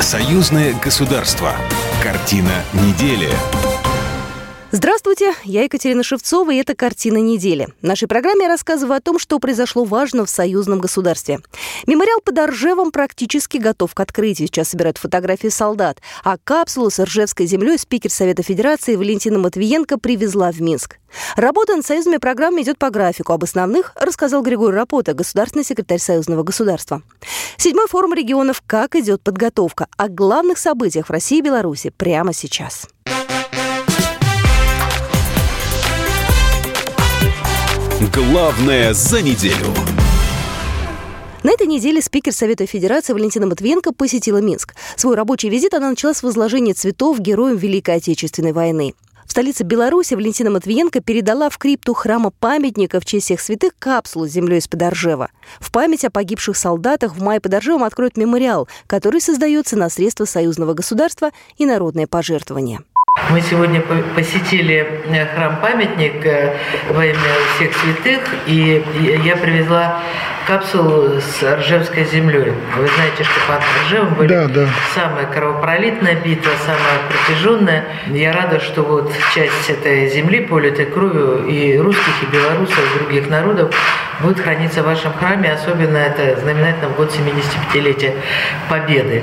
Союзное государство. Картина недели. Здравствуйте, я Екатерина Шевцова, и это «Картина недели». В нашей программе я рассказываю о том, что произошло важно в союзном государстве. Мемориал под Оржевом практически готов к открытию. Сейчас собирают фотографии солдат. А капсулу с Ржевской землей спикер Совета Федерации Валентина Матвиенко привезла в Минск. Работа над союзными программами идет по графику. Об основных рассказал Григорий Рапота, государственный секретарь Союзного государства. Седьмой форум регионов «Как идет подготовка?» О главных событиях в России и Беларуси прямо сейчас. Главное за неделю. На этой неделе спикер Совета Федерации Валентина Матвиенко посетила Минск. Свой рабочий визит она начала с возложения цветов героям Великой Отечественной войны. В столице Беларуси Валентина Матвиенко передала в крипту храма памятника в честь всех святых капсулу с землей из-под Оржева. В память о погибших солдатах в мае под Оржевом откроют мемориал, который создается на средства союзного государства и народное пожертвование. Мы сегодня посетили э, храм-памятник э, во имя всех святых, и я привезла капсулу с Ржевской землей. Вы знаете, что под Ржевом были да, да. самая кровопролитная битва, самая протяженная. Я рада, что вот часть этой земли, политой кровью и русских, и белорусов, и других народов будет храниться в вашем храме. Особенно это знаменательно в год 75-летия Победы.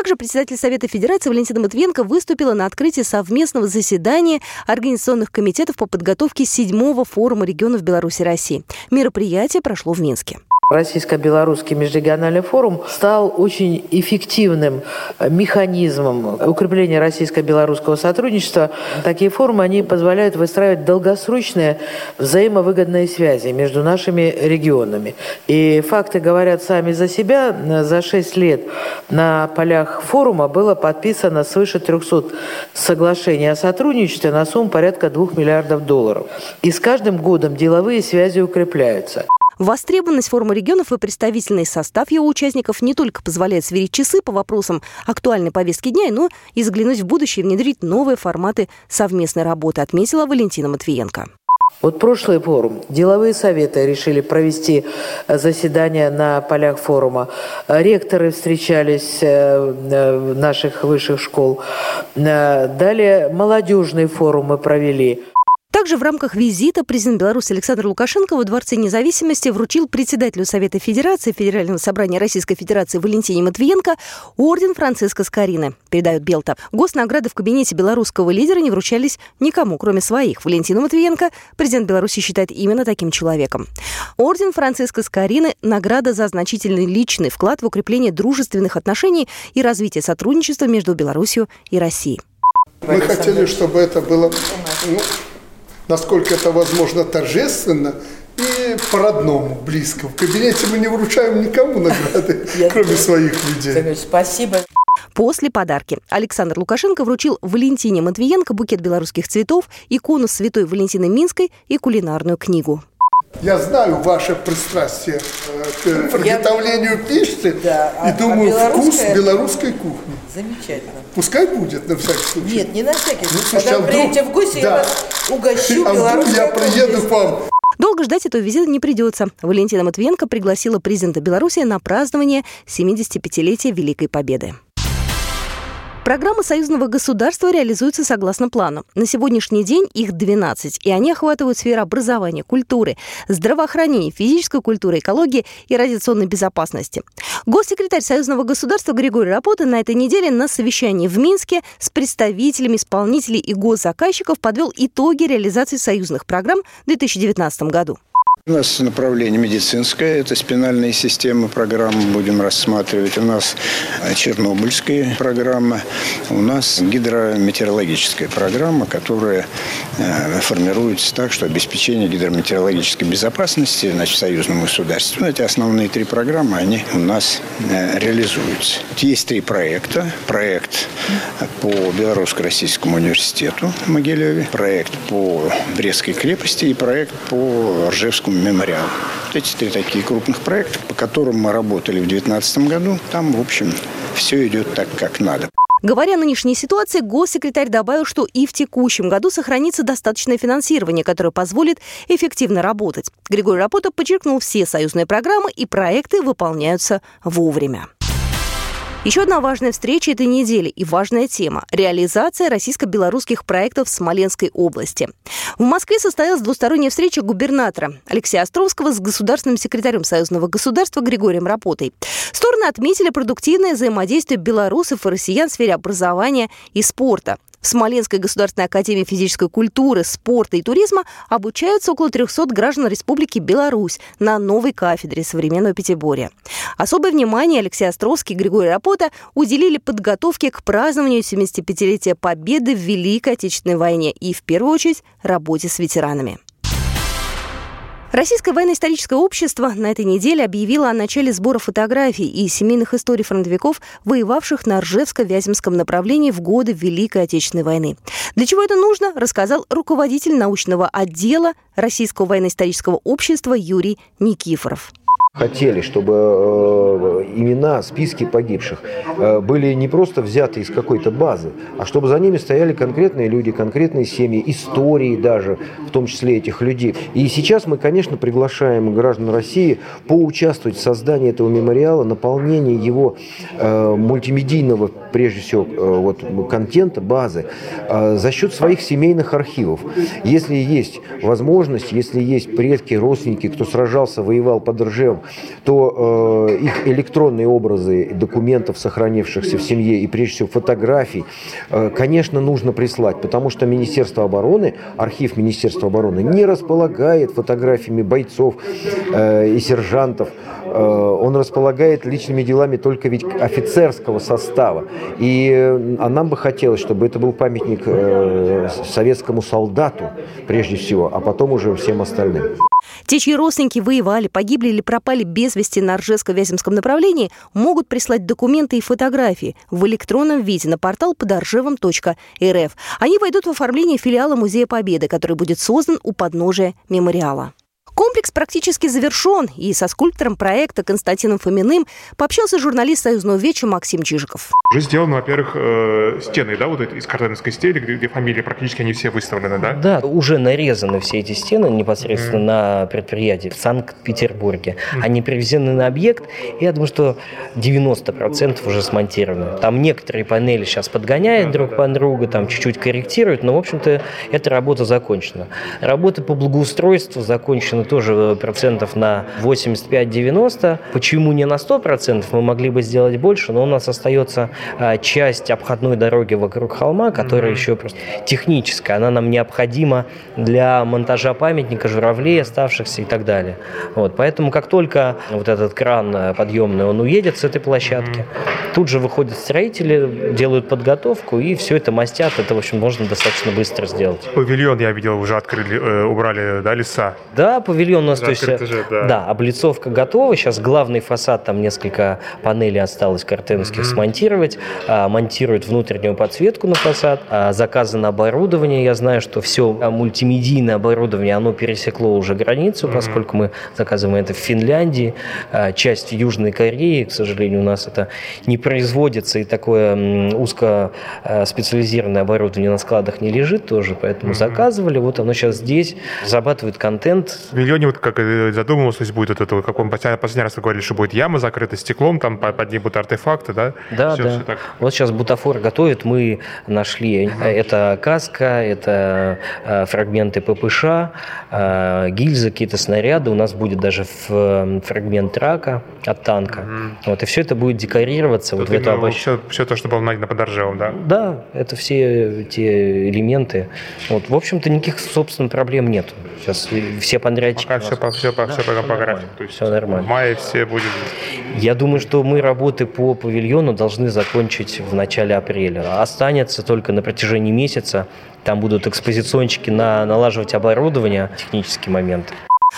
Также председатель Совета Федерации Валентина Матвенко выступила на открытии совместного заседания Организационных комитетов по подготовке седьмого форума регионов Беларуси и России. Мероприятие прошло в Минске. Российско-белорусский межрегиональный форум стал очень эффективным механизмом укрепления российско-белорусского сотрудничества. Такие форумы, они позволяют выстраивать долгосрочные взаимовыгодные связи между нашими регионами. И факты говорят сами за себя. За шесть лет на полях форума было подписано свыше 300 соглашений о сотрудничестве на сумму порядка 2 миллиардов долларов. И с каждым годом деловые связи укрепляются. Востребованность форума регионов и представительный состав его участников не только позволяет сверить часы по вопросам актуальной повестки дня, но и взглянуть в будущее и внедрить новые форматы совместной работы, отметила Валентина Матвиенко. Вот прошлый форум, деловые советы решили провести э, заседание на полях форума. Ректоры встречались э, наших высших школ. Э, далее молодежные форумы провели. Также в рамках визита президент Беларуси Александр Лукашенко во Дворце независимости вручил председателю Совета Федерации Федерального собрания Российской Федерации Валентине Матвиенко орден Франциска Скорины, передает Белта. Госнаграды в кабинете белорусского лидера не вручались никому, кроме своих. Валентина Матвиенко президент Беларуси считает именно таким человеком. Орден Франциска Скорины – награда за значительный личный вклад в укрепление дружественных отношений и развитие сотрудничества между Беларусью и Россией. Мы хотели, чтобы это было ну, насколько это возможно, торжественно и по-родному, близко. В кабинете мы не вручаем никому награды, кроме своих людей. Спасибо. После подарки Александр Лукашенко вручил Валентине Матвиенко букет белорусских цветов, икону святой Валентины Минской и кулинарную книгу. Я знаю ваше пристрастие э, к приготовлению пищи да, и а, думаю, а вкус белорусской кухни. Замечательно. Пускай будет на всякий случай. Нет, не на всякий ну, случай. Когда вы приедете в гости, да. я вас угощу а белорусской я приеду к вам. Долго ждать этого визита не придется. Валентина Матвиенко пригласила президента Беларуси на празднование 75-летия Великой Победы. Программы союзного государства реализуются согласно плану. На сегодняшний день их 12, и они охватывают сферы образования, культуры, здравоохранения, физической культуры, экологии и радиационной безопасности. Госсекретарь союзного государства Григорий Рапота на этой неделе на совещании в Минске с представителями исполнителей и госзаказчиков подвел итоги реализации союзных программ в 2019 году. У нас направление медицинское, это спинальные системы программы будем рассматривать. У нас чернобыльская программа, у нас гидрометеорологическая программа, которая э, формируется так, что обеспечение гидрометеорологической безопасности значит, в союзном государстве. Ну, эти основные три программы, они у нас э, реализуются. Есть три проекта. Проект по Белорусско-Российскому университету в Могилеве, проект по Брестской крепости и проект по Ржевскому Мемориалу. Эти три такие крупных проекта, по которым мы работали в 2019 году, там, в общем, все идет так, как надо. Говоря о нынешней ситуации, госсекретарь добавил, что и в текущем году сохранится достаточное финансирование, которое позволит эффективно работать. Григорий Рапота подчеркнул, все союзные программы и проекты выполняются вовремя. Еще одна важная встреча этой недели и важная тема – реализация российско-белорусских проектов в Смоленской области. В Москве состоялась двусторонняя встреча губернатора Алексея Островского с государственным секретарем Союзного государства Григорием Рапотой. Стороны отметили продуктивное взаимодействие белорусов и россиян в сфере образования и спорта. В Смоленской государственной академии физической культуры, спорта и туризма обучаются около 300 граждан Республики Беларусь на новой кафедре современного Пятиборья. Особое внимание Алексей Островский и Григорий Рапота уделили подготовке к празднованию 75-летия Победы в Великой Отечественной войне и, в первую очередь, работе с ветеранами. Российское военно-историческое общество на этой неделе объявило о начале сбора фотографий и семейных историй фронтовиков, воевавших на Ржевско-Вяземском направлении в годы Великой Отечественной войны. Для чего это нужно, рассказал руководитель научного отдела Российского военно-исторического общества Юрий Никифоров. Хотели, чтобы э, имена, списки погибших э, были не просто взяты из какой-то базы, а чтобы за ними стояли конкретные люди, конкретные семьи, истории даже, в том числе этих людей. И сейчас мы, конечно, приглашаем граждан России поучаствовать в создании этого мемориала, наполнении его э, мультимедийного, прежде всего, вот, контента, базы, за счет своих семейных архивов. Если есть возможность, если есть предки, родственники, кто сражался, воевал под Ржевом, то э, их электронные образы документов, сохранившихся в семье, и прежде всего фотографий, э, конечно, нужно прислать, потому что Министерство обороны, архив Министерства обороны не располагает фотографиями бойцов э, и сержантов, э, он располагает личными делами только ведь офицерского состава. И э, а нам бы хотелось, чтобы это был памятник э, советскому солдату, прежде всего, а потом уже всем остальным. Те, чьи родственники воевали, погибли или пропали без вести на Ржевско-Вяземском направлении, могут прислать документы и фотографии в электронном виде на портал подоржевом.рф. Они войдут в оформление филиала Музея Победы, который будет создан у подножия мемориала. Комплекс практически завершен, и со скульптором проекта Константином Фоминым пообщался журналист Союзного веча Максим Чижиков. Уже сделаны, во-первых, э, стены, да, вот из картеновской стели, где, где фамилии практически они все выставлены, да? Да, уже нарезаны все эти стены непосредственно mm. на предприятии в Санкт-Петербурге. Mm. Они привезены на объект, и я думаю, что 90% уже смонтированы. Там некоторые панели сейчас подгоняют да, друг да, под друга, там чуть-чуть корректируют, но, в общем-то, эта работа закончена. Работа по благоустройству закончена тоже процентов на 85-90. Почему не на 100 процентов? Мы могли бы сделать больше, но у нас остается а, часть обходной дороги вокруг холма, которая mm-hmm. еще просто техническая. Она нам необходима для монтажа памятника журавлей оставшихся и так далее. Вот, поэтому как только вот этот кран э, подъемный, он уедет с этой площадки, mm-hmm. тут же выходят строители, делают подготовку и все это мастят. Это, в общем, можно достаточно быстро сделать. Павильон, я видел, уже открыли, э, убрали, да, леса? Да, павильон павильон у нас, то есть, же, да. да, облицовка готова. Сейчас главный фасад, там несколько панелей осталось картеновских mm-hmm. смонтировать. А, монтируют внутреннюю подсветку на фасад. А, заказано оборудование. Я знаю, что все а, мультимедийное оборудование, оно пересекло уже границу, mm-hmm. поскольку мы заказываем это в Финляндии. А, часть Южной Корее, к сожалению, у нас это не производится, и такое узко а, специализированное оборудование на складах не лежит тоже, поэтому mm-hmm. заказывали. Вот оно сейчас здесь, зарабатывает контент павильоне вот как задумывалось, то есть будет вот это, как он последний раз говорили, что будет яма закрыта стеклом, там под ней будут артефакты, да? Да, все, да. Все так. Вот сейчас бутафор готовит, мы нашли, uh-huh. это каска, это э, фрагменты ППШ, э, гильзы, какие-то снаряды, у нас будет даже фрагмент трака от танка. Uh-huh. Вот, и все это будет декорироваться вот, вот в эту обоч... все, все то, что было найдено под Оржевом, да? Да, это все те элементы. Вот, в общем-то, никаких, собственно, проблем нет. Сейчас все подрядчики Пока все, по, все, по, да, все, пока по графику. То есть все нормально. В мае все будет... Я думаю, что мы работы по павильону должны закончить в начале апреля. Останется только на протяжении месяца. Там будут экспозиционщики на, налаживать оборудование, технические моменты.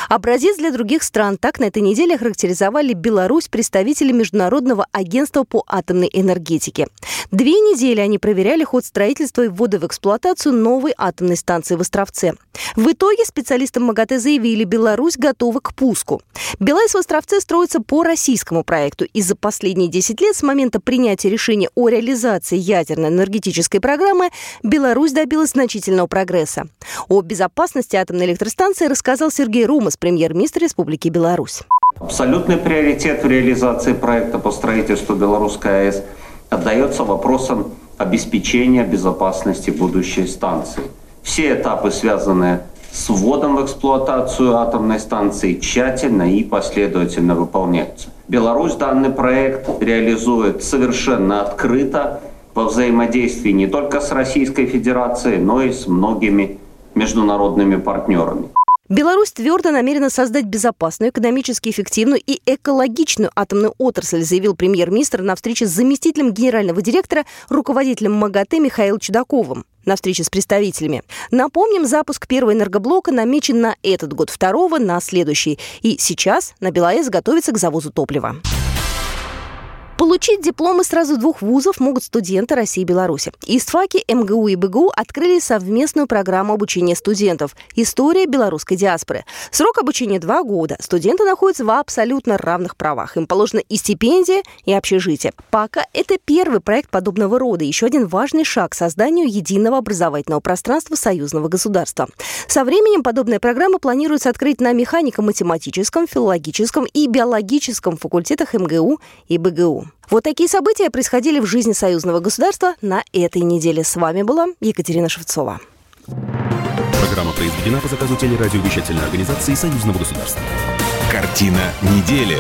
Образец для других стран. Так на этой неделе характеризовали Беларусь представители Международного агентства по атомной энергетике. Две недели они проверяли ход строительства и ввода в эксплуатацию новой атомной станции в Островце. В итоге специалисты МАГАТЭ заявили, Беларусь готова к пуску. БелАЭС в Островце строится по российскому проекту. И за последние 10 лет с момента принятия решения о реализации ядерной энергетической программы Беларусь добилась значительного прогресса. О безопасности атомной электростанции рассказал Сергей Рум, Томас, премьер-министр Республики Беларусь. Абсолютный приоритет в реализации проекта по строительству Белорусской АЭС отдается вопросам обеспечения безопасности будущей станции. Все этапы, связанные с вводом в эксплуатацию атомной станции, тщательно и последовательно выполняются. Беларусь данный проект реализует совершенно открыто, во взаимодействии не только с Российской Федерацией, но и с многими международными партнерами. Беларусь твердо намерена создать безопасную, экономически эффективную и экологичную атомную отрасль, заявил премьер-министр на встрече с заместителем генерального директора, руководителем МАГАТЭ Михаилом Чудаковым на встрече с представителями. Напомним, запуск первого энергоблока намечен на этот год, второго на следующий. И сейчас на БелАЭС готовится к завозу топлива. Получить дипломы сразу двух вузов могут студенты России и Беларуси. ИСТФАКи, МГУ и БГУ открыли совместную программу обучения студентов «История белорусской диаспоры». Срок обучения два года. Студенты находятся в абсолютно равных правах. Им положена и стипендия, и общежитие. Пока это первый проект подобного рода. Еще один важный шаг к созданию единого образовательного пространства союзного государства. Со временем подобная программа планируется открыть на механико-математическом, филологическом и биологическом факультетах МГУ и БГУ. Вот такие события происходили в жизни союзного государства на этой неделе. С вами была Екатерина Шевцова. Программа произведена по заказу телерадиовещательной организации союзного государства. Картина недели.